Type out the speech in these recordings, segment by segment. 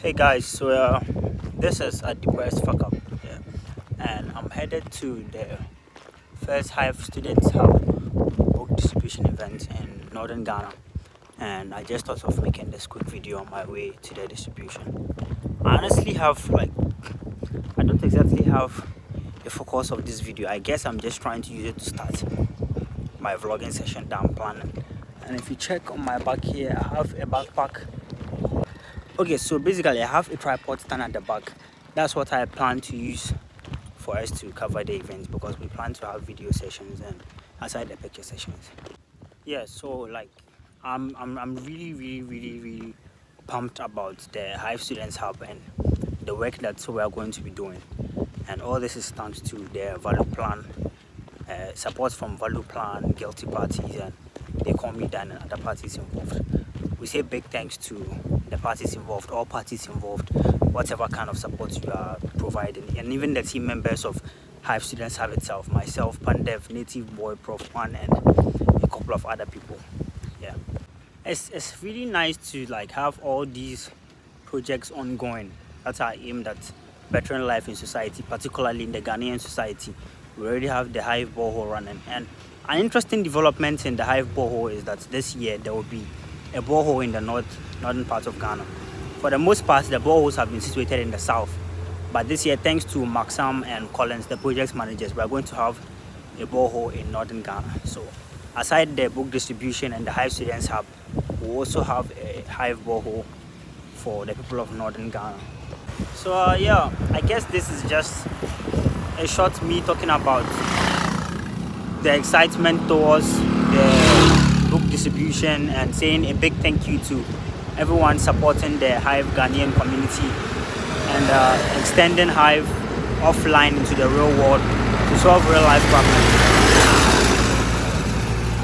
Hey guys, so uh, this is a depressed fuck up, yeah, and I'm headed to the first Hive Students Hub book distribution event in northern Ghana, and I just thought of making this quick video on my way to the distribution. I honestly have like, I don't exactly have the focus of this video. I guess I'm just trying to use it to start my vlogging session I'm planning. And if you check on my back here, I have a backpack okay so basically i have a tripod stand at the back. That's what i plan to use for us to cover the event because we plan to have video sessions and aside the picture sessions. Yeah so like i'm i'm, I'm really really really really pumped about the hive students hub and the work that we are going to be doing. And all this is thanks to the value plan uh, support from value plan guilty parties and me down and other parties involved. We say big thanks to the parties involved, all parties involved, whatever kind of support you are providing, and even the team members of Hive Students Hub itself, myself, Pandev, Native Boy, Prof. One, and a couple of other people. Yeah, it's, it's really nice to like have all these projects ongoing that are aimed at bettering life in society, particularly in the Ghanaian society. We already have the Hive borehole running, and an interesting development in the Hive borehole is that this year there will be a borehole in the north northern part of Ghana. For the most part, the boreholes have been situated in the south. But this year, thanks to Maxam and Collins, the project managers, we are going to have a borehole in northern Ghana. So aside the book distribution and the Hive Students Hub, we also have a Hive borehole for the people of northern Ghana. So uh, yeah, I guess this is just a short me talking about the excitement towards the book distribution and saying a big thank you to everyone supporting the Hive Ghanaian community and uh, extending Hive offline into the real world to solve real life problems.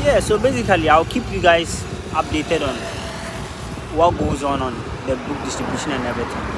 Yeah, so basically, I'll keep you guys updated on what goes on on the book distribution and everything.